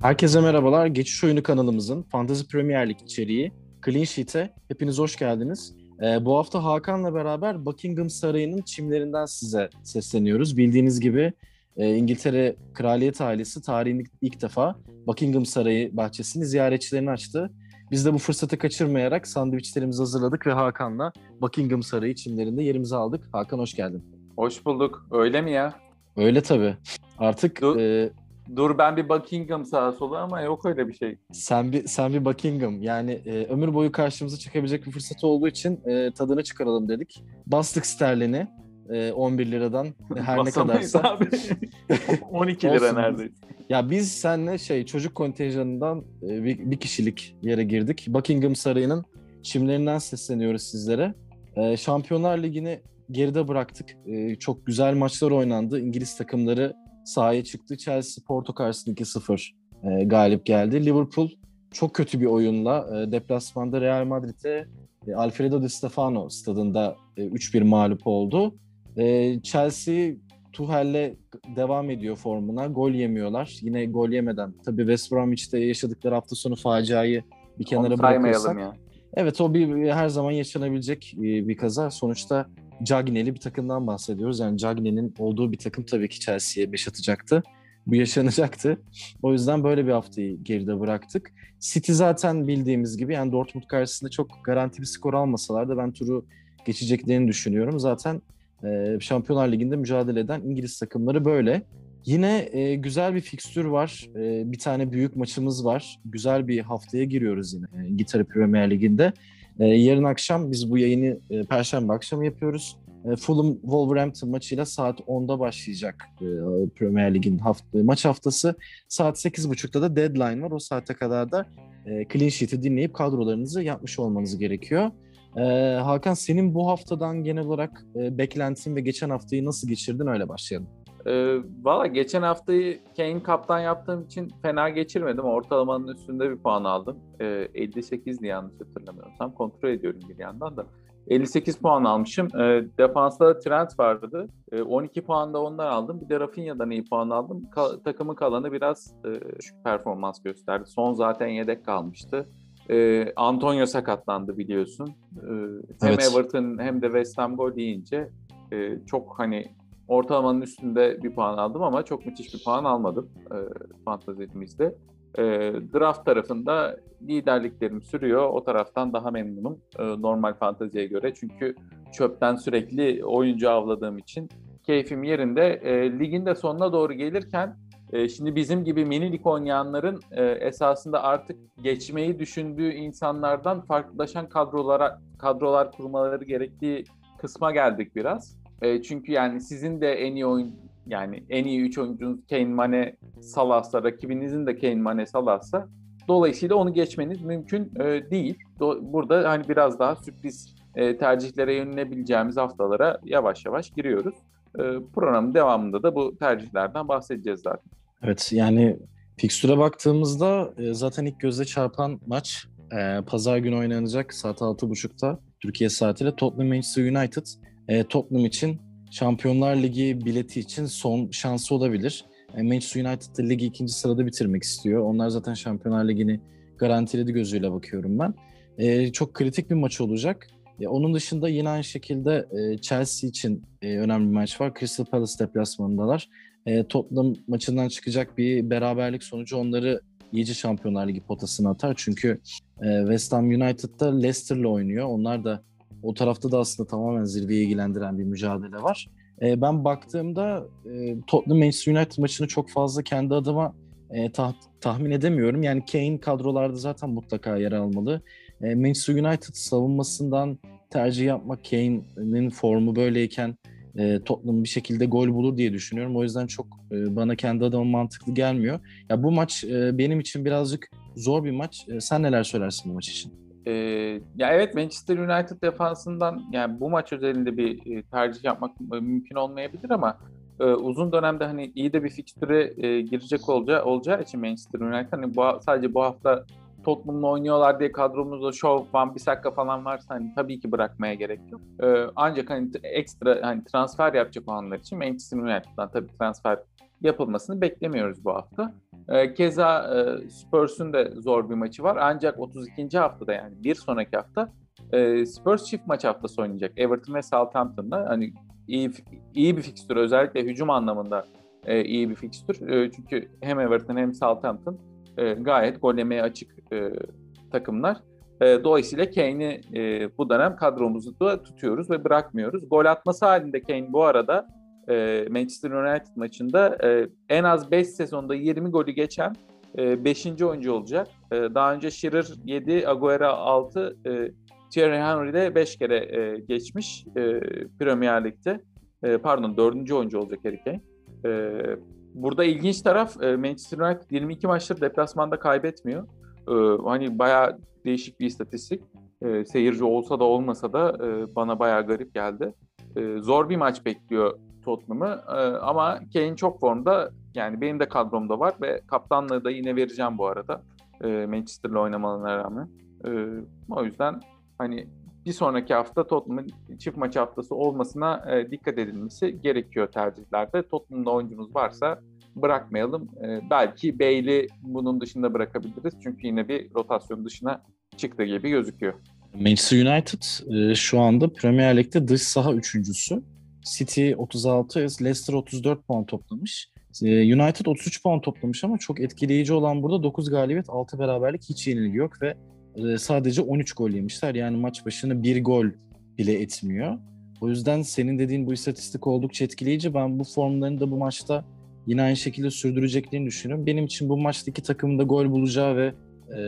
Herkese merhabalar. Geçiş Oyunu kanalımızın Fantasy Premier Lig içeriği Clean Sheet'e hepiniz hoş geldiniz. Ee, bu hafta Hakan'la beraber Buckingham Sarayı'nın çimlerinden size sesleniyoruz. Bildiğiniz gibi e, İngiltere Kraliyet ailesi tarihin ilk defa Buckingham Sarayı bahçesini ziyaretçilerini açtı. Biz de bu fırsatı kaçırmayarak sandviçlerimizi hazırladık ve Hakan'la Buckingham Sarayı çimlerinde yerimizi aldık. Hakan hoş geldin. Hoş bulduk. Öyle mi ya? Öyle tabii. Artık Dur, e, dur ben bir Buckingham sağa sola ama yok öyle bir şey. sen bir sen bir Buckingham yani e, ömür boyu karşımıza çıkabilecek bir fırsatı olduğu için e, tadını çıkaralım dedik. Bastık sterlini e, 11 liradan her ne kadarsa. abi. 12 lira Olsun. neredeyse. Ya biz seninle şey çocuk kontenjanından e, bir, bir kişilik yere girdik. Buckingham Sarayı'nın çimlerinden sesleniyoruz sizlere. E, Şampiyonlar Ligi'ni geride bıraktık. E, çok güzel maçlar oynandı. İngiliz takımları sahaya çıktı. Chelsea Porto karşısında 2-0 e, galip geldi. Liverpool çok kötü bir oyunla e, deplasmanda Real Madrid'e e, Alfredo Di Stefano stadında e, 3-1 mağlup oldu. E, Chelsea Tuchel'le devam ediyor formuna. Gol yemiyorlar. Yine gol yemeden. Tabii West Bromwich'te yaşadıkları hafta sonu faciayı bir kenara Onu bırakırsak. ya. Evet o bir, bir- her zaman yaşanabilecek e, bir kaza. Sonuçta Cagney'li bir takımdan bahsediyoruz. Yani Cagney'nin olduğu bir takım tabii ki Chelsea'ye beş atacaktı. Bu yaşanacaktı. O yüzden böyle bir haftayı geride bıraktık. City zaten bildiğimiz gibi yani Dortmund karşısında çok garanti bir skor almasalar da ben turu geçeceklerini düşünüyorum. Zaten e, Şampiyonlar Ligi'nde mücadele eden İngiliz takımları böyle. Yine e, güzel bir fikstür var. E, bir tane büyük maçımız var. Güzel bir haftaya giriyoruz yine e, İngiltere Premier Ligi'nde. E, yarın akşam biz bu yayını e, Perşembe akşamı yapıyoruz. E, Fulham Wolverhampton maçıyla saat 10'da başlayacak e, Premier Lig'in hafta, maç haftası. Saat 8.30'da da deadline var. O saate kadar da e, clean sheet'i dinleyip kadrolarınızı yapmış olmanız gerekiyor. E, Hakan senin bu haftadan genel olarak e, beklentin ve geçen haftayı nasıl geçirdin öyle başlayalım. Ee, Valla geçen haftayı Kane kaptan yaptığım için fena geçirmedim. Ortalamanın üstünde bir puan aldım. Ee, 58'di yanlış hatırlamıyorsam. Kontrol ediyorum bir yandan da. 58 puan almışım. Ee, defansta Trent vardı. Ee, 12 puan da ondan aldım. Bir de Rafinha'dan iyi puan aldım. Ka- takımın kalanı biraz e, düşük performans gösterdi. Son zaten yedek kalmıştı. Ee, Antonio sakatlandı biliyorsun. Ee, hem Evet. Everton hem de West Ham gol yiyince e, çok hani ortalamanın üstünde bir puan aldım ama çok müthiş bir puan almadım e, fantezimizde. E, draft tarafında liderliklerim sürüyor. O taraftan daha memnunum e, normal fanteziye göre. Çünkü çöpten sürekli oyuncu avladığım için keyfim yerinde. E, ligin de sonuna doğru gelirken e, şimdi bizim gibi mini lig oynayanların e, esasında artık geçmeyi düşündüğü insanlardan farklılaşan kadrolara kadrolar kurmaları gerektiği kısma geldik biraz. E, çünkü yani sizin de en iyi oyun yani en iyi 3 oyuncunuz Kane, Mane, Salah'sa, rakibinizin de Kane, Mane, Salah'sa dolayısıyla onu geçmeniz mümkün e, değil. Do- burada hani biraz daha sürpriz e, tercihlere yönelebileceğimiz haftalara yavaş yavaş giriyoruz. E, programın devamında da bu tercihlerden bahsedeceğiz zaten. Evet yani fikstüre baktığımızda e, zaten ilk gözle çarpan maç e, pazar günü oynanacak saat 6.30'da Türkiye saatiyle Tottenham Manchester United. E, Tottenham için Şampiyonlar Ligi bileti için son şansı olabilir. E, Manchester United da ligi ikinci sırada bitirmek istiyor. Onlar zaten Şampiyonlar Ligi'ni garantiledi gözüyle bakıyorum ben. E, çok kritik bir maç olacak. E, onun dışında yine aynı şekilde e, Chelsea için e, önemli bir maç var. Crystal Palace deplasmanındalar e, Tottenham maçından çıkacak bir beraberlik sonucu onları iyice Şampiyonlar Ligi potasına atar. Çünkü e, West Ham United'da Leicester'la oynuyor. Onlar da o tarafta da aslında tamamen zirveyi ilgilendiren bir mücadele var. E, ben baktığımda e, Tottenham Manchester United maçını çok fazla kendi adıma e, tah- tahmin edemiyorum. Yani Kane kadrolarda zaten mutlaka yer almalı. E, Manchester United savunmasından tercih yapmak Kane'in formu böyleyken e, Tottenham bir şekilde gol bulur diye düşünüyorum. O yüzden çok e, bana kendi adıma mantıklı gelmiyor. Ya bu maç e, benim için birazcık zor bir maç. E, sen neler söylersin bu maç için? Ee, ya evet Manchester United defansından yani bu maç özelinde bir e, tercih yapmak e, mümkün olmayabilir ama e, uzun dönemde hani iyi de bir fikstüre e, girecek olacağı, olacağı için Manchester United hani bu, sadece bu hafta Tottenham'la oynuyorlar diye kadromuzda Shaw, Van Bissaka falan varsa hani tabii ki bırakmaya gerek yok. Ee, ancak hani ekstra hani transfer yapacak olanlar için Manchester United'dan tabii transfer yapılmasını beklemiyoruz bu hafta. E, keza e, Spurs'un da zor bir maçı var. Ancak 32. haftada yani bir sonraki hafta e, Spurs çift maç haftası oynayacak. Everton ve Southampton'da. Hani iyi iyi bir fikstür özellikle hücum anlamında e, iyi bir fikstür. E, çünkü hem Everton hem Southampton e, gayet gol yemeye açık e, takımlar. E, dolayısıyla Kane'i e, bu dönem kadromuzda tutuyoruz ve bırakmıyoruz. Gol atması halinde Kane bu arada e, Manchester United maçında e, en az 5 sezonda 20 golü geçen 5. E, oyuncu olacak. E, daha önce Shearer 7, Agüero 6, e, Thierry Henry de 5 kere e, geçmiş e, Premier Lig'de. E, pardon 4. oyuncu olacak Harry Kane. E, burada ilginç taraf e, Manchester United 22 maçtır deplasmanda kaybetmiyor. E, hani bayağı değişik bir istatistik. E, seyirci olsa da olmasa da e, bana bayağı garip geldi. E, zor bir maç bekliyor Tottenham'ı e, ama Kane çok formda. Yani benim de kadromda var ve kaptanlığı da yine vereceğim bu arada. E, Manchester'la oynamalarına rağmen. E, o yüzden hani bir sonraki hafta Tottenham'ın çift maç haftası olmasına e, dikkat edilmesi gerekiyor tercihlerde. Tottenham'da oyuncunuz varsa bırakmayalım. E, belki Bale'i bunun dışında bırakabiliriz. Çünkü yine bir rotasyon dışına çıktı gibi gözüküyor. Manchester United e, şu anda Premier Lig'de dış saha üçüncüsü. City 36, Leicester 34 puan toplamış. E, United 33 puan toplamış ama çok etkileyici olan burada 9 galibiyet, 6 beraberlik hiç yenilgi yok ve e, sadece 13 gol yemişler. Yani maç başına bir gol bile etmiyor. O yüzden senin dediğin bu istatistik oldukça etkileyici. Ben bu formlarını da bu maçta yine aynı şekilde sürdüreceklerini düşünüyorum. Benim için bu maçtaki takımın da gol bulacağı ve e,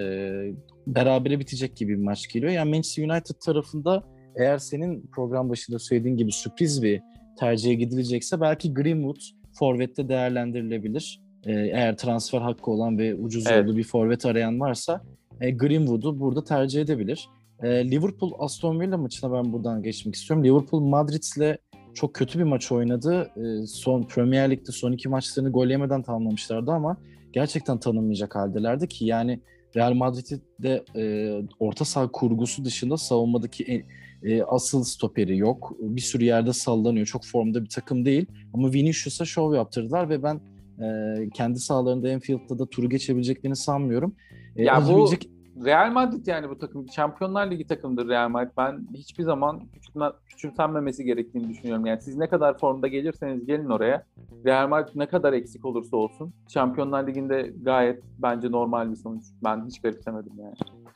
berabere bitecek gibi bir maç geliyor. Yani Manchester United tarafında eğer senin program başında söylediğin gibi sürpriz bir tercihe gidilecekse belki Greenwood forvette değerlendirilebilir. E, eğer transfer hakkı olan ve ucuz evet. olduğu bir forvet arayan varsa e, Greenwood'u burada tercih edebilir. E, Liverpool Aston Villa maçına ben buradan geçmek istiyorum. Liverpool Madrid'le çok kötü bir maç oynadı. E, son Premier Lig'de son iki maçlarını gol yemeden tamamlamışlardı ama gerçekten tanınmayacak haldelerdi ki yani Real Madrid'de e, orta saha kurgusu dışında savunmadaki en, e, asıl stoperi yok. Bir sürü yerde sallanıyor. Çok formda bir takım değil. Ama Vinicius'a şov yaptırdılar ve ben e, kendi sahalarında Enfield'da da turu geçebileceklerini sanmıyorum. E, ya bu Real Madrid yani bu takım. Şampiyonlar Ligi takımıdır Real Madrid. Ben hiçbir zaman küçümsenmemesi gerektiğini düşünüyorum. Yani siz ne kadar formda gelirseniz gelin oraya. Real Madrid ne kadar eksik olursa olsun. Şampiyonlar Ligi'nde gayet bence normal bir sonuç. Ben hiç garipsemedim yani.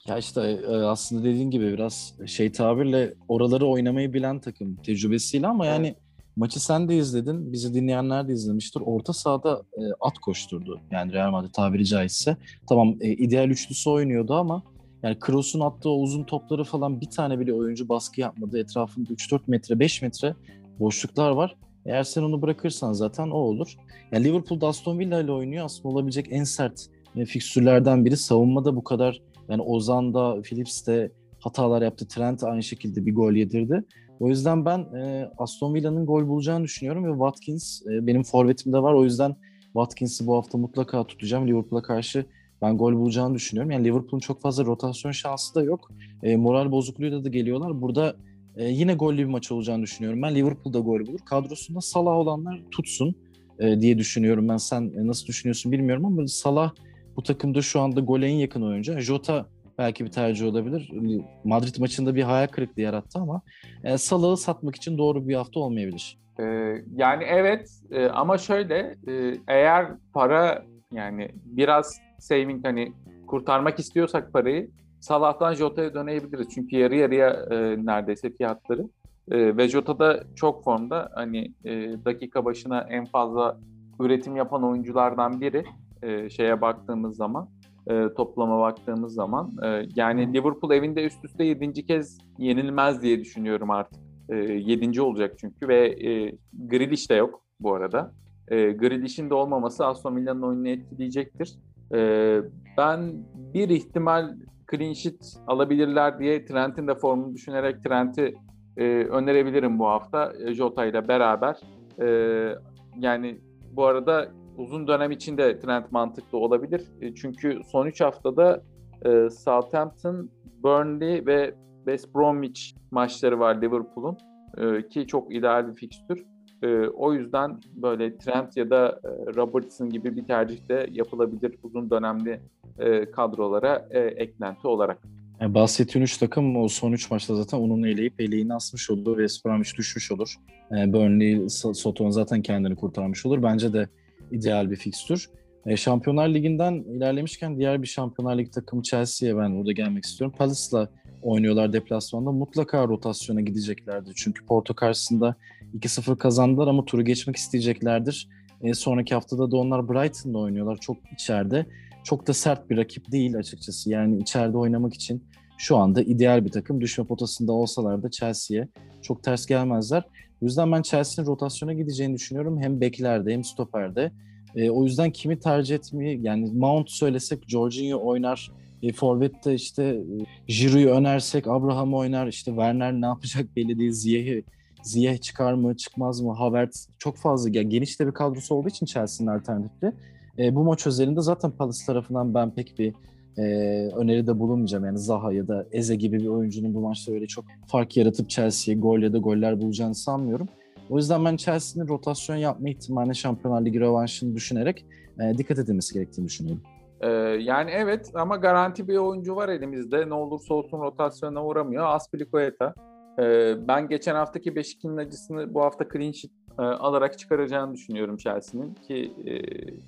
Ya işte e, aslında dediğin gibi biraz şey tabirle oraları oynamayı bilen takım tecrübesiyle ama yani maçı sen de izledin, bizi dinleyenler de izlemiştir. Orta sahada e, at koşturdu. Yani Real Madrid tabiri caizse. Tamam e, ideal üçlüsü oynuyordu ama yani Kroos'un attığı uzun topları falan bir tane bile oyuncu baskı yapmadı. Etrafında 3-4 metre, 5 metre boşluklar var. Eğer sen onu bırakırsan zaten o olur. Yani Liverpool Aston Villa ile oynuyor. Aslında olabilecek en sert fikstürlerden biri. Savunmada bu kadar yani Ozan da Phillips de hatalar yaptı. Trent aynı şekilde bir gol yedirdi. O yüzden ben e, Aston Villa'nın gol bulacağını düşünüyorum ve Watkins e, benim forvetimde var. O yüzden Watkins'i bu hafta mutlaka tutacağım. Liverpool'a karşı ben gol bulacağını düşünüyorum. Yani Liverpool'un çok fazla rotasyon şansı da yok. E, moral bozukluğuyla da geliyorlar. Burada e, yine gollü bir maç olacağını düşünüyorum. Ben Liverpool'da gol bulur. Kadrosunda Salah olanlar tutsun e, diye düşünüyorum. Ben sen e, nasıl düşünüyorsun bilmiyorum ama Salah bu takımda şu anda gole en yakın oyuncu. Jota belki bir tercih olabilir. Madrid maçında bir hayal kırıklığı yarattı ama e, Salah'ı satmak için doğru bir hafta olmayabilir. Ee, yani evet e, ama şöyle e, eğer para yani biraz saving hani kurtarmak istiyorsak parayı Salah'tan Jota'ya dönebiliriz. Çünkü yarı yarıya e, neredeyse fiyatları. E, ve Jota da çok formda. Hani e, dakika başına en fazla üretim yapan oyunculardan biri e, şeye baktığımız zaman e, toplama baktığımız zaman. E, yani Liverpool evinde üst üste yedinci kez yenilmez diye düşünüyorum artık. E, yedinci olacak çünkü ve e, Grealish de yok bu arada. E, Grealish'in de olmaması Aston Villa'nın oyununu etkileyecektir. E, ben bir ihtimal clean sheet alabilirler diye Trent'in de formunu düşünerek Trent'i e, önerebilirim bu hafta e, Jota ile beraber. E, yani bu arada uzun dönem için de Trent mantıklı olabilir. E, çünkü son 3 haftada e, Southampton, Burnley ve West Bromwich maçları var Liverpool'un e, ki çok ideal bir fikstür. O yüzden böyle Trent ya da Robertson gibi bir tercih de yapılabilir uzun dönemli kadrolara eklenti olarak. Yani bahsettiğin 3 takım o son 3 maçta zaten onun eleyip eleğini asmış olur. West Bromwich düşmüş olur. Burnley, Soton zaten kendini kurtarmış olur. Bence de ideal bir fikstür. E, Şampiyonlar Ligi'nden ilerlemişken diğer bir Şampiyonlar Ligi takımı Chelsea'ye ben burada gelmek istiyorum. Palace'la oynuyorlar deplasmanda. Mutlaka rotasyona gideceklerdir. Çünkü Porto karşısında 2-0 kazandılar ama turu geçmek isteyeceklerdir. E, sonraki haftada da onlar Brighton'da oynuyorlar. Çok içeride. Çok da sert bir rakip değil açıkçası. Yani içeride oynamak için şu anda ideal bir takım. Düşme potasında olsalar da Chelsea'ye çok ters gelmezler. O yüzden ben Chelsea'nin rotasyona gideceğini düşünüyorum. Hem beklerde hem stoperde. E, o yüzden kimi tercih etmeyi yani Mount söylesek Jorginho oynar. E, Forvet'te işte e, Giroud'u önersek Abraham oynar. İşte Werner ne yapacak belli değil. Ziyeh'i Ziyeh çıkar mı çıkmaz mı? Havertz çok fazla yani geniş de bir kadrosu olduğu için Chelsea'nin alternatifi. E, bu maç özelinde zaten Palace tarafından ben pek bir e, öneride bulunmayacağım. Yani Zaha ya da Eze gibi bir oyuncunun bu maçta öyle çok fark yaratıp Chelsea'ye gol ya da goller bulacağını sanmıyorum. O yüzden ben Chelsea'nin rotasyon yapma ihtimaline Şampiyonlar Ligi rövanşını düşünerek e, dikkat edilmesi gerektiğini düşünüyorum. Ee, yani evet ama garanti bir oyuncu var elimizde. Ne olursa olsun rotasyona uğramıyor. Aspilicueta. Ee, ben geçen haftaki Beşiktaş'ın acısını bu hafta clean sheet e, alarak çıkaracağını düşünüyorum Chelsea'nin ki e,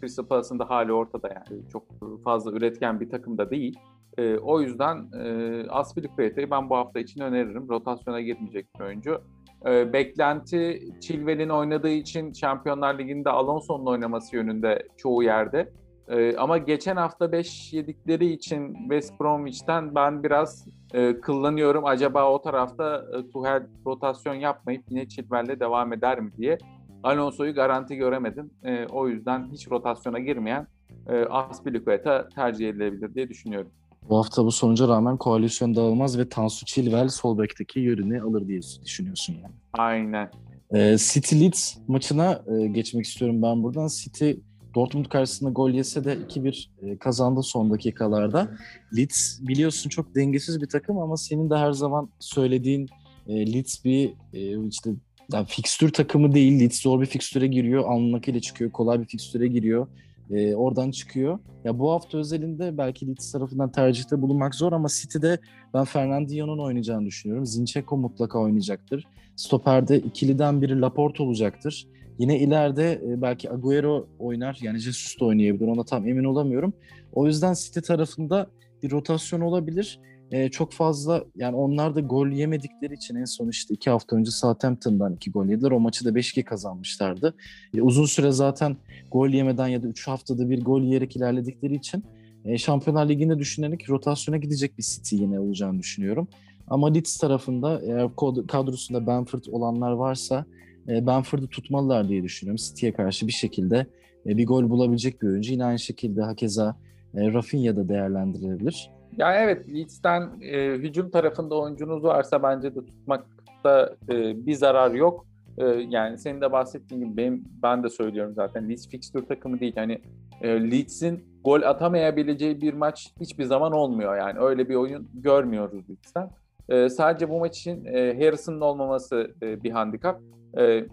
Crystal Palace'ın da hali ortada yani çok fazla üretken bir takım da değil. E, o yüzden e, Aspilicueta'yı ben bu hafta için öneririm. Rotasyona girmeyecek bir oyuncu. E, beklenti Chilwell'in oynadığı için Şampiyonlar Ligi'nde Alonso'nun oynaması yönünde çoğu yerde. E, ama geçen hafta 5 yedikleri için West Bromwich'ten ben biraz e, kıllanıyorum. Acaba o tarafta e, Tuhel rotasyon yapmayıp yine Chilwell'le devam eder mi diye. Alonso'yu garanti göremedim. E, o yüzden hiç rotasyona girmeyen e, Aspilicueta tercih edilebilir diye düşünüyorum. Bu hafta bu sonuca rağmen koalisyon dağılmaz ve Tansu Chilwell sol bekteki yerini alır diye düşünüyorsun yani. Aynen. Ee, City Leeds maçına e, geçmek istiyorum ben buradan. City Dortmund karşısında gol yese de 2-1 e, kazandı son dakikalarda. Leeds biliyorsun çok dengesiz bir takım ama senin de her zaman söylediğin e, Leeds bir e, işte yani fikstür takımı değil. Leeds zor bir fikstüre giriyor. İle çıkıyor. Kolay bir fikstüre giriyor. E, oradan çıkıyor. Ya bu hafta özelinde belki Leeds tarafından tercihte bulunmak zor ama City'de ben Fernandinho'nun oynayacağını düşünüyorum. Zinchenko mutlaka oynayacaktır. Stoper'de ikiliden biri Laporte olacaktır. Yine ileride e, belki Agüero oynar. Yani Jesus da oynayabilir. Ona tam emin olamıyorum. O yüzden City tarafında bir rotasyon olabilir. E, çok fazla yani onlar da gol yemedikleri için en son işte iki hafta önce Southampton'dan iki gol yediler. O maçı da 5-2 kazanmışlardı. E, uzun süre zaten gol yemeden ya da 3 haftada bir gol yiyerek ilerledikleri için e, Şampiyonlar Ligi'nde düşünerek rotasyona gidecek bir City yine olacağını düşünüyorum. Ama Leeds tarafında eğer kadrosunda Benford olanlar varsa e, Benford'u tutmalılar diye düşünüyorum. City'ye karşı bir şekilde e, bir gol bulabilecek bir oyuncu. Yine aynı şekilde hakeza e, Rafinha da değerlendirilebilir. Ya evet Leeds'ten e, hücum tarafında oyuncunuz varsa bence de tutmakta e, bir zarar yok. E, yani senin de bahsettiğin gibi benim, ben de söylüyorum zaten Leeds fixture takımı değil. Hani e, Leeds'in gol atamayabileceği bir maç hiçbir zaman olmuyor yani. Öyle bir oyun görmüyoruz Leeds'ten. E, sadece bu maç için e, Harrison'ın olmaması e, bir handikap. E,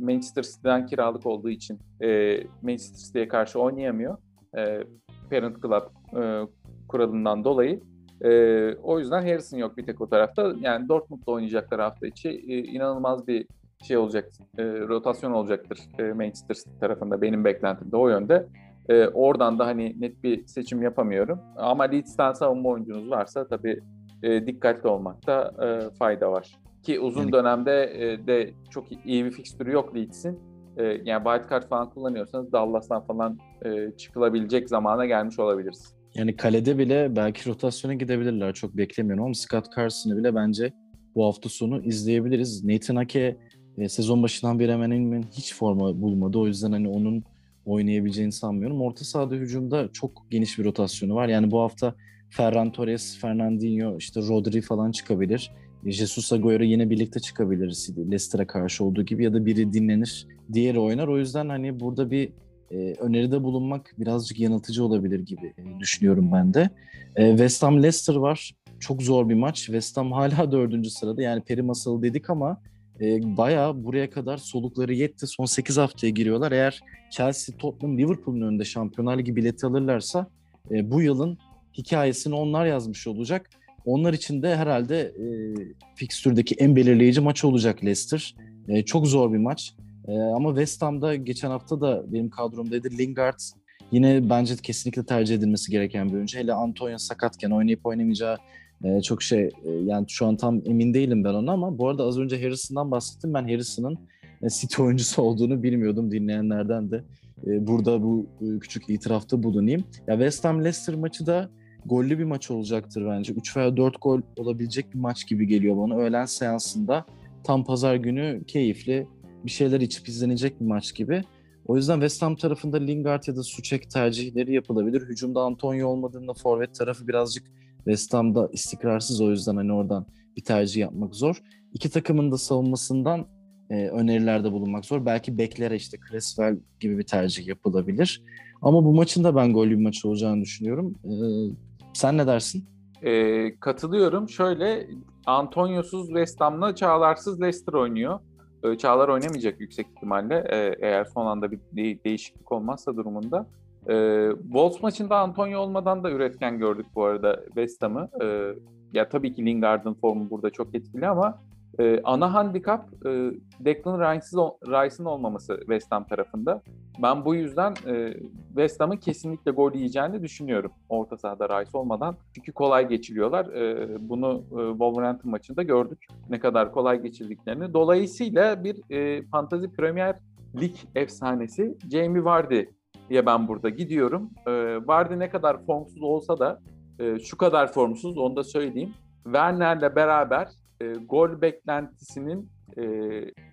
Manchester City'den kiralık olduğu için e, Manchester City'ye karşı oynayamıyor. E, Parent Club e, kuralından dolayı. E, o yüzden Harrison yok bir tek o tarafta. Yani Dortmund'da oynayacaklar hafta içi. E, inanılmaz bir şey olacak, e, rotasyon olacaktır Manchester City tarafında benim beklentim de o yönde. Oradan da hani net bir seçim yapamıyorum. Ama Leeds'ten savunma oyuncunuz varsa tabii dikkatli olmakta fayda var. Ki uzun yani... dönemde e, de çok iyi bir fikstürü yok Leeds'in. E, yani wildcard falan kullanıyorsanız Dallas'tan falan e, çıkılabilecek zamana gelmiş olabiliriz. Yani kalede bile belki rotasyona gidebilirler. Çok beklemiyorum ama Scott Carson'ı bile bence bu hafta sonu izleyebiliriz. Nathan Ake e, sezon başından beri hemen hemen hiç forma bulmadı. O yüzden hani onun oynayabileceğini sanmıyorum. Orta sahada hücumda çok geniş bir rotasyonu var. Yani bu hafta Ferran Torres, Fernandinho, işte Rodri falan çıkabilir. Jesus Agüero yine birlikte çıkabilir Leicester'a karşı olduğu gibi ya da biri dinlenir, diğeri oynar. O yüzden hani burada bir e, öneride bulunmak birazcık yanıltıcı olabilir gibi e, düşünüyorum ben de. E, West Ham Leicester var. Çok zor bir maç. West Ham hala dördüncü sırada. Yani peri masalı dedik ama e, bayağı buraya kadar solukları yetti. Son 8 haftaya giriyorlar. Eğer Chelsea, Tottenham, Liverpool'un önünde Şampiyonlar Ligi bileti alırlarsa e, bu yılın hikayesini onlar yazmış olacak. Onlar için de herhalde e, fikstürdeki en belirleyici maç olacak Leicester. E, çok zor bir maç. E, ama West Ham'da geçen hafta da benim kadromdaydı. Lingard yine bence kesinlikle tercih edilmesi gereken bir oyuncu. Hele Antonio sakatken oynayıp oynamayacağı e, çok şey e, yani şu an tam emin değilim ben ona ama bu arada az önce Harrison'dan bahsettim. Ben Harrison'ın e, City oyuncusu olduğunu bilmiyordum dinleyenlerden de. E, burada bu e, küçük itirafta bulunayım. Ya West Ham Leicester maçı da gollü bir maç olacaktır bence. 3 veya 4 gol olabilecek bir maç gibi geliyor bana. Öğlen seansında tam pazar günü keyifli bir şeyler içip izlenecek bir maç gibi. O yüzden West Ham tarafında Lingard ya da Suçek tercihleri yapılabilir. Hücumda Antonio olmadığında forvet tarafı birazcık West Ham'da istikrarsız o yüzden hani oradan bir tercih yapmak zor. İki takımın da savunmasından e, önerilerde bulunmak zor. Belki beklere işte Creswell gibi bir tercih yapılabilir. Ama bu maçın da ben gollü bir maç olacağını düşünüyorum. E, sen ne dersin? E, katılıyorum. Şöyle Antoniosuz West Ham'la Çağlar'sız Leicester oynuyor. E, Çağlar oynamayacak yüksek ihtimalle e, eğer son anda bir de- değişiklik olmazsa durumunda. E, Wolves maçında Antonio olmadan da üretken gördük bu arada West Ham'ı. E, ya tabii ki Lingard'ın formu burada çok etkili ama e, ana handikap e, Declan Rice'ın olmaması West Ham tarafında. Ben bu yüzden e, West Ham'ın kesinlikle gol yiyeceğini düşünüyorum orta sahada Rice olmadan. Çünkü kolay geçiliyorlar. E, bunu e, Wolverhampton maçında gördük. Ne kadar kolay geçirdiklerini. Dolayısıyla bir e, Fantasy Premier Lig efsanesi Jamie Vardy'ye ben burada gidiyorum. E, Vardy ne kadar formsuz olsa da e, şu kadar formsuz onu da söyleyeyim. Werner'le beraber e, gol beklentisinin e,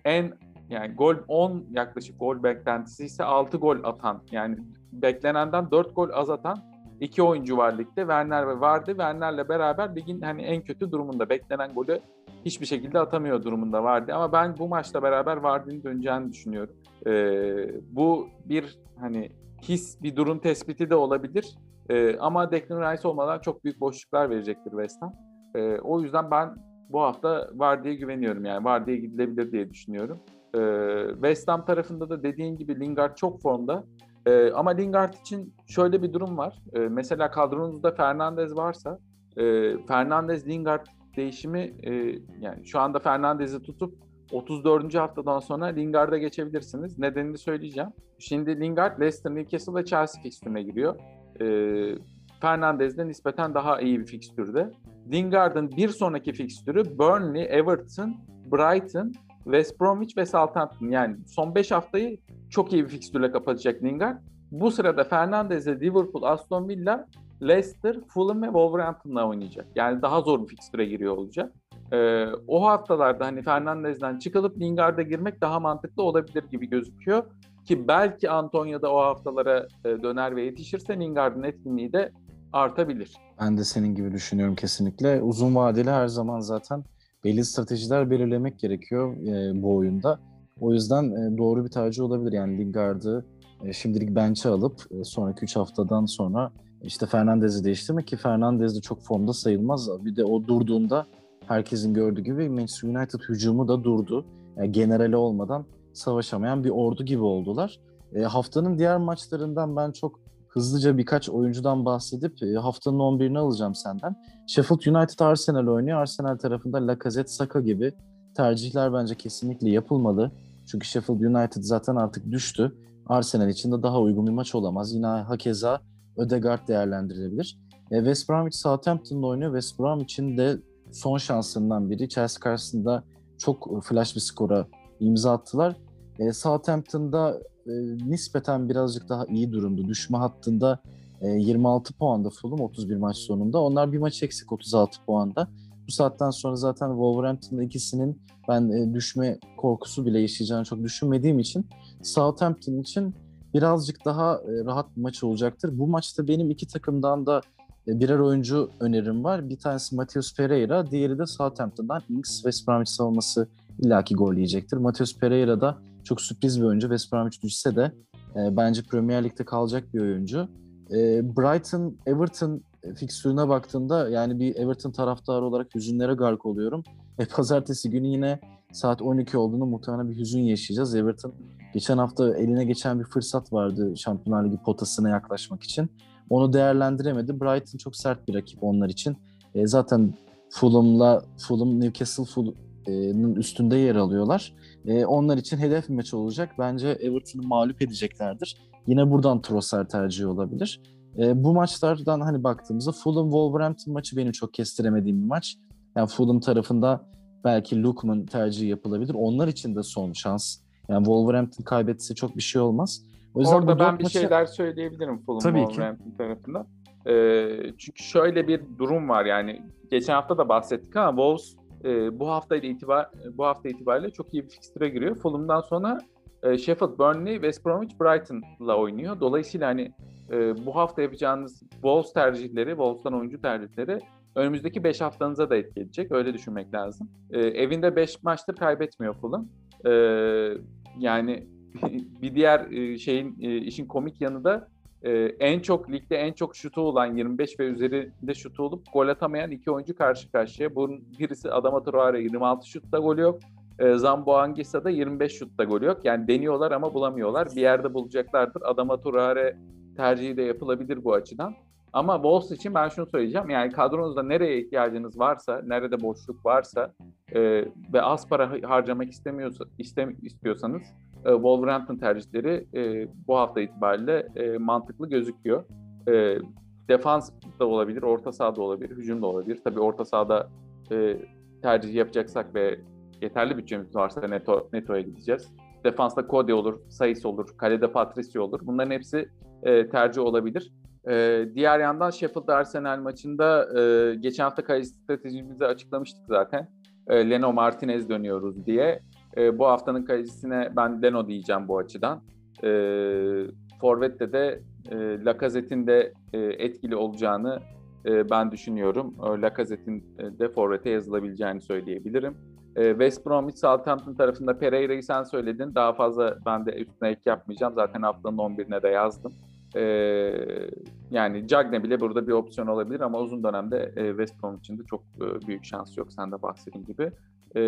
en yani gol 10 yaklaşık gol beklentisi ise 6 gol atan yani beklenenden 4 gol az atan iki oyuncu var ligde. Werner ve Vardy. Werner'le beraber ligin hani en kötü durumunda beklenen golü hiçbir şekilde atamıyor durumunda Vardy. Ama ben bu maçla beraber Vardy'nin döneceğini düşünüyorum. Ee, bu bir hani his bir durum tespiti de olabilir. Ee, ama Declan Rice olmadan çok büyük boşluklar verecektir West Ham. Ee, o yüzden ben bu hafta Vardy'ye güveniyorum yani Vardy'ye gidilebilir diye düşünüyorum. Ee, West Ham tarafında da dediğin gibi Lingard çok formda. Ee, ama Lingard için şöyle bir durum var. Ee, mesela kadronuzda Fernandez varsa e, Fernandez Lingard değişimi e, yani şu anda Fernandez'i tutup 34. haftadan sonra Lingard'a geçebilirsiniz. Nedenini söyleyeceğim. Şimdi Lingard Leicester, Newcastle ve Chelsea fikstürüne giriyor. Ee, Fernandez'de nispeten daha iyi bir fikstürde. Lingard'ın bir sonraki fikstürü Burnley, Everton, Brighton, West Bromwich ve Southampton. Yani son 5 haftayı çok iyi bir fikstürle kapatacak Lingard. Bu sırada Fernandez'e Liverpool, Aston Villa, Leicester, Fulham ve Wolverhampton'la oynayacak. Yani daha zor bir fikstüre giriyor olacak. Ee, o haftalarda hani Fernandez'den çıkılıp Lingard'a girmek daha mantıklı olabilir gibi gözüküyor. Ki belki Antonio da o haftalara e, döner ve yetişirse Lingard'ın etkinliği de artabilir. Ben de senin gibi düşünüyorum kesinlikle. Uzun vadeli her zaman zaten belli stratejiler belirlemek gerekiyor e, bu oyunda. O yüzden e, doğru bir tercih olabilir. Yani Lingard'ı e, şimdilik bench'e alıp e, sonraki 3 haftadan sonra işte Fernandez'i değiştirmek ki Fernandez de çok formda sayılmaz. Bir de o durduğunda herkesin gördüğü gibi Manchester United hücumu da durdu. Yani generali olmadan savaşamayan bir ordu gibi oldular. E, haftanın diğer maçlarından ben çok hızlıca birkaç oyuncudan bahsedip e, haftanın 11'ini alacağım senden. Sheffield United Arsenal oynuyor. Arsenal tarafında Lacazette, Saka gibi tercihler bence kesinlikle yapılmalı. Çünkü Sheffield United zaten artık düştü. Arsenal için de daha uygun bir maç olamaz. Yine hakeza Ödegaard değerlendirilebilir. E, West Bromwich Southampton'la oynuyor. West Bromwich'in de son şanslarından biri. Chelsea karşısında çok flash bir skora imza attılar. E, Southampton'da e, nispeten birazcık daha iyi durumda. Düşme hattında e, 26 puanda Fulham 31 maç sonunda. Onlar bir maç eksik 36 puanda. Bu saatten sonra zaten Wolverhampton'da ikisinin ben e, düşme korkusu bile yaşayacağını çok düşünmediğim için Southampton için birazcık daha e, rahat bir maç olacaktır. Bu maçta benim iki takımdan da e, birer oyuncu önerim var. Bir tanesi Matheus Pereira, diğeri de Southampton'dan Ings West Bromwich savunması illaki gol yiyecektir. Matheus Pereira da çok sürpriz bir oyuncu. West Bromwich düşse de e, bence Premier Lig'de kalacak bir oyuncu. E, Brighton, Everton fikstürüne baktığımda yani bir Everton taraftarı olarak hüzünlere gark oluyorum. E, pazartesi günü yine saat 12 olduğunu muhtemelen bir hüzün yaşayacağız. Everton geçen hafta eline geçen bir fırsat vardı Şampiyonlar Ligi potasına yaklaşmak için. Onu değerlendiremedi. Brighton çok sert bir rakip onlar için. E, zaten Fulham'la Fulham Newcastle Fulham'ın üstünde yer alıyorlar. E, onlar için hedef maç olacak. Bence Everton'u mağlup edeceklerdir. Yine buradan Trossard tercihi olabilir. E, bu maçlardan hani baktığımızda Fulham Wolverhampton maçı benim çok kestiremediğim bir maç. Yani Fulham tarafında belki Lukman tercihi yapılabilir. Onlar için de son şans. Yani Wolverhampton kaybetse çok bir şey olmaz. O yüzden Orada ben bir maçı... şeyler söyleyebilirim Fulham Tabii Wolverhampton ki. tarafında. Ee, çünkü şöyle bir durum var yani geçen hafta da bahsettik ama Wolves e, bu hafta itibar bu hafta itibariyle çok iyi bir fikstüre giriyor. Fulham'dan sonra e, Sheffield, Burnley, West Bromwich, Brighton'la oynuyor. Dolayısıyla hani e, bu hafta yapacağınız Wolves tercihleri, Wolves'tan oyuncu tercihleri önümüzdeki 5 haftanıza da etki edecek. Öyle düşünmek lazım. E, evinde 5 maçtır kaybetmiyor Fulham. E, yani bir diğer e, şeyin e, işin komik yanı da e, en çok ligde en çok şutu olan 25 ve üzerinde şutu olup gol atamayan iki oyuncu karşı karşıya. Bunun birisi Adama Traore 26 şutta golü yok. E, Zambo Angisa da 25 şutta golü yok. Yani deniyorlar ama bulamıyorlar. Bir yerde bulacaklardır. Adama Traore tercihi de yapılabilir bu açıdan. Ama Wolves için ben şunu söyleyeceğim. Yani kadronuzda nereye ihtiyacınız varsa, nerede boşluk varsa e, ve az para harcamak istemiyorsa, istem, istiyorsanız e, Wolverhampton tercihleri e, bu hafta itibariyle e, mantıklı gözüküyor. E, defans da olabilir, orta sahada olabilir, hücum da olabilir. Tabii orta sahada e, tercih yapacaksak ve yeterli bütçemiz varsa Neto, Neto'ya gideceğiz. Defansta Cody olur, Sayıs olur, kalede Patricio olur. Bunların hepsi tercih olabilir. Diğer yandan Sheffield Arsenal maçında geçen hafta kaleci stratejimizi açıklamıştık zaten. Leno Martinez dönüyoruz diye. E, bu haftanın kalecisine ben Leno diyeceğim bu açıdan. E, Forvet'te de e, Lacazette'in de e, etkili olacağını e, ben düşünüyorum. E, Lacazette'in de Forvet'e yazılabileceğini söyleyebilirim. E, West Bromwich Southampton tarafında Pereira'yı sen söyledin. Daha fazla ben de üstüne ek yapmayacağım. Zaten haftanın 11'ine de yazdım. E, yani Cagne bile burada bir opsiyon olabilir ama uzun dönemde e, West Brom için de çok e, büyük şans yok. Sen de bahsettiğin gibi. E,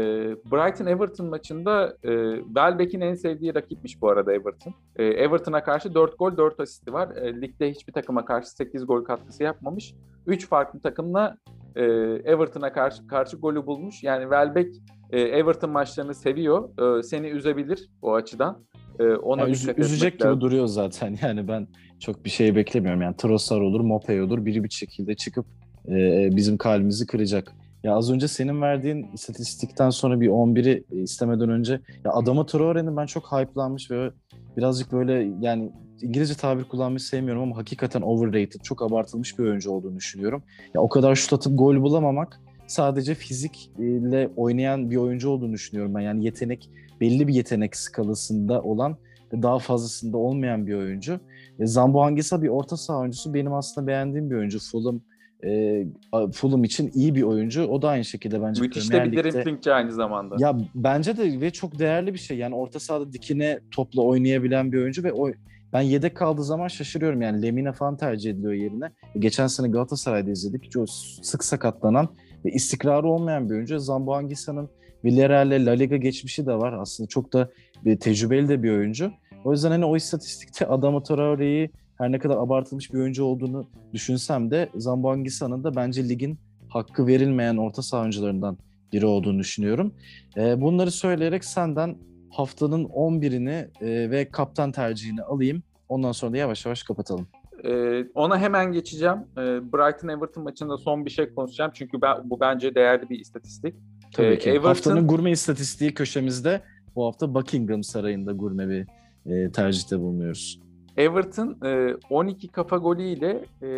Brighton-Everton maçında e, Welbeck'in en sevdiği rakipmiş bu arada Everton. E, Everton'a karşı 4 gol 4 asisti var. E, ligde hiçbir takıma karşı 8 gol katkısı yapmamış. 3 farklı takımla e, Everton'a karşı karşı golü bulmuş. Yani Welbeck e, Everton maçlarını seviyor. E, seni üzebilir o açıdan. E, ona yani üz- üzecek gibi lazım. duruyor zaten. Yani ben çok bir şey beklemiyorum. Yani Trossard olur, Mopey olur. Biri bir şekilde çıkıp e, bizim kalbimizi kıracak. Ya az önce senin verdiğin istatistikten sonra bir 11'i istemeden önce ya Adama Traore'nin ben çok hype'lanmış ve birazcık böyle yani İngilizce tabir kullanmayı sevmiyorum ama hakikaten overrated, çok abartılmış bir oyuncu olduğunu düşünüyorum. Ya o kadar şut atıp gol bulamamak sadece fizikle oynayan bir oyuncu olduğunu düşünüyorum ben. Yani yetenek belli bir yetenek skalasında olan ve daha fazlasında olmayan bir oyuncu. E, Zambo Hangisa bir orta saha oyuncusu. Benim aslında beğendiğim bir oyuncu. Fulham e, Fulham için iyi bir oyuncu. O da aynı şekilde bence Müthiş de bir driplingçi aynı zamanda. Ya bence de ve çok değerli bir şey. Yani orta sahada dikine topla oynayabilen bir oyuncu ve o ben yedek kaldığı zaman şaşırıyorum yani Lemina falan tercih ediliyor yerine. Geçen sene Galatasaray'da izledik. Çok sık sakatlanan ve istikrarı olmayan bir oyuncu. Zambo Angisa'nın Villarreal'le La Liga geçmişi de var. Aslında çok da bir tecrübeli de bir oyuncu. O yüzden hani o istatistikte Adama Traore'yi her ne kadar abartılmış bir oyuncu olduğunu düşünsem de Zambo Angisa'nın da bence ligin hakkı verilmeyen orta saha oyuncularından biri olduğunu düşünüyorum. E, bunları söyleyerek senden haftanın 11'ini e, ve kaptan tercihini alayım. Ondan sonra da yavaş yavaş kapatalım. Ee, ona hemen geçeceğim. Ee, Brighton-Everton maçında son bir şey konuşacağım. Çünkü ben, bu bence değerli bir istatistik. Tabii ee, ki. Everton... Haftanın gurme istatistiği köşemizde bu hafta Buckingham Sarayı'nda gurme bir e, tercihte bulunuyoruz. Everton e, 12 kafa golüyle e,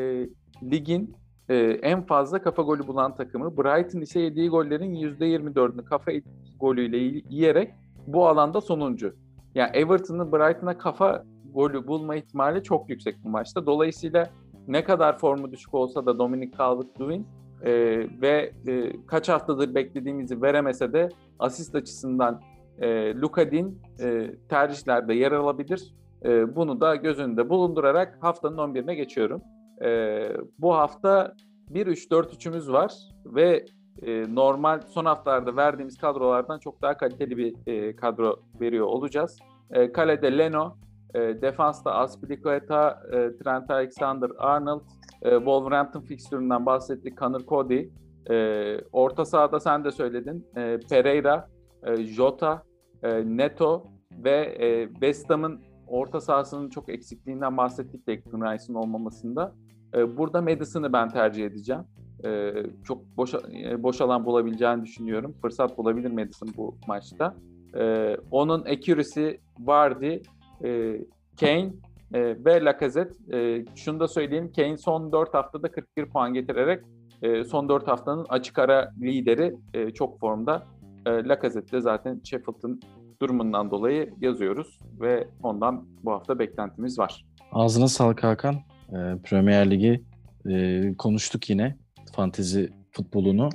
ligin e, en fazla kafa golü bulan takımı. Brighton ise yediği gollerin %24'ünü kafa golüyle yiyerek bu alanda sonuncu. Yani Everton'ın Brighton'a kafa golü bulma ihtimali çok yüksek bu maçta. Dolayısıyla ne kadar formu düşük olsa da Dominic Calvert-Lewin e, ve e, kaç haftadır beklediğimizi veremese de asist açısından e, Luka Din e, tercihlerde yer alabilir. E, bunu da göz önünde bulundurarak haftanın 11'ine geçiyorum. E, bu hafta 1-3-4-3'ümüz var ve e, normal son haftalarda verdiğimiz kadrolardan çok daha kaliteli bir e, kadro veriyor olacağız. E, kalede Leno, e, defansta Aspilicueta, e, Trent Alexander-Arnold, Wolverhampton fikstüründen bahsettik Connor Cody. E, orta sahada sen de söyledin. Pereira, Jota, Neto ve e, West Ham'ın orta sahasının çok eksikliğinden bahsettik Declan Rice'ın olmamasında. E, burada Madison'ı ben tercih edeceğim. E, çok boş, e, boş alan bulabileceğini düşünüyorum. Fırsat bulabilir Madison bu maçta. E, onun accuracy, Vardy, e, Kane e, ve Lacazette. Şunu da söyleyeyim. Kane son 4 haftada 41 puan getirerek son 4 haftanın açık ara lideri çok formda. E, Lacazette de zaten Sheffield'ın durumundan dolayı yazıyoruz ve ondan bu hafta beklentimiz var. Ağzına sağlık Hakan. E, Premier Ligi e, konuştuk yine. Fantezi futbolunu.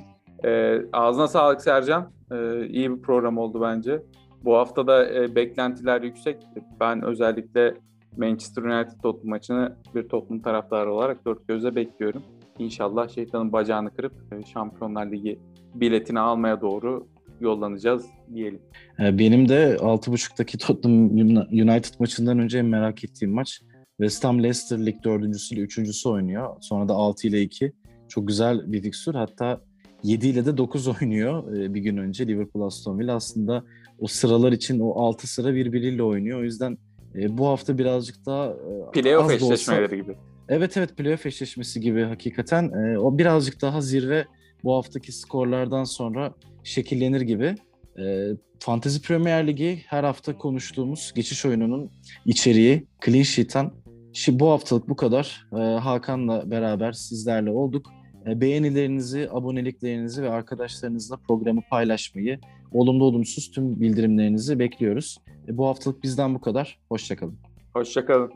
E, ağzına sağlık Sercan. E, iyi bir program oldu bence. Bu hafta da e, beklentiler yüksek. Ben özellikle Manchester United Tottenham maçını bir Tottenham taraftarı olarak dört gözle bekliyorum. İnşallah şeytanın bacağını kırıp e, Şampiyonlar Ligi biletini almaya doğru yollanacağız diyelim. E, benim de 6.30'daki Tottenham United maçından önce en merak ettiğim maç. West Ham Leicester Lig dördüncüsü ile üçüncüsü oynuyor. Sonra da 6 ile 2. Çok güzel bir fikstür. Hatta 7 ile de 9 oynuyor e, bir gün önce Liverpool Aston Villa. Aslında o sıralar için o 6 sıra birbiriyle oynuyor. O yüzden e, bu hafta birazcık daha e, playoff eşleşmeleri olsa, gibi. Evet evet playoff eşleşmesi gibi hakikaten. O birazcık daha zirve bu haftaki skorlardan sonra şekillenir gibi. E, Fantasy Premier Ligi her hafta konuştuğumuz geçiş oyununun içeriği Clean Sheet'ten. Şimdi bu haftalık bu kadar. E, Hakan'la beraber sizlerle olduk. E, beğenilerinizi, aboneliklerinizi ve arkadaşlarınızla programı paylaşmayı, olumlu olumsuz tüm bildirimlerinizi bekliyoruz. E, bu haftalık bizden bu kadar. Hoşçakalın. Hoşçakalın.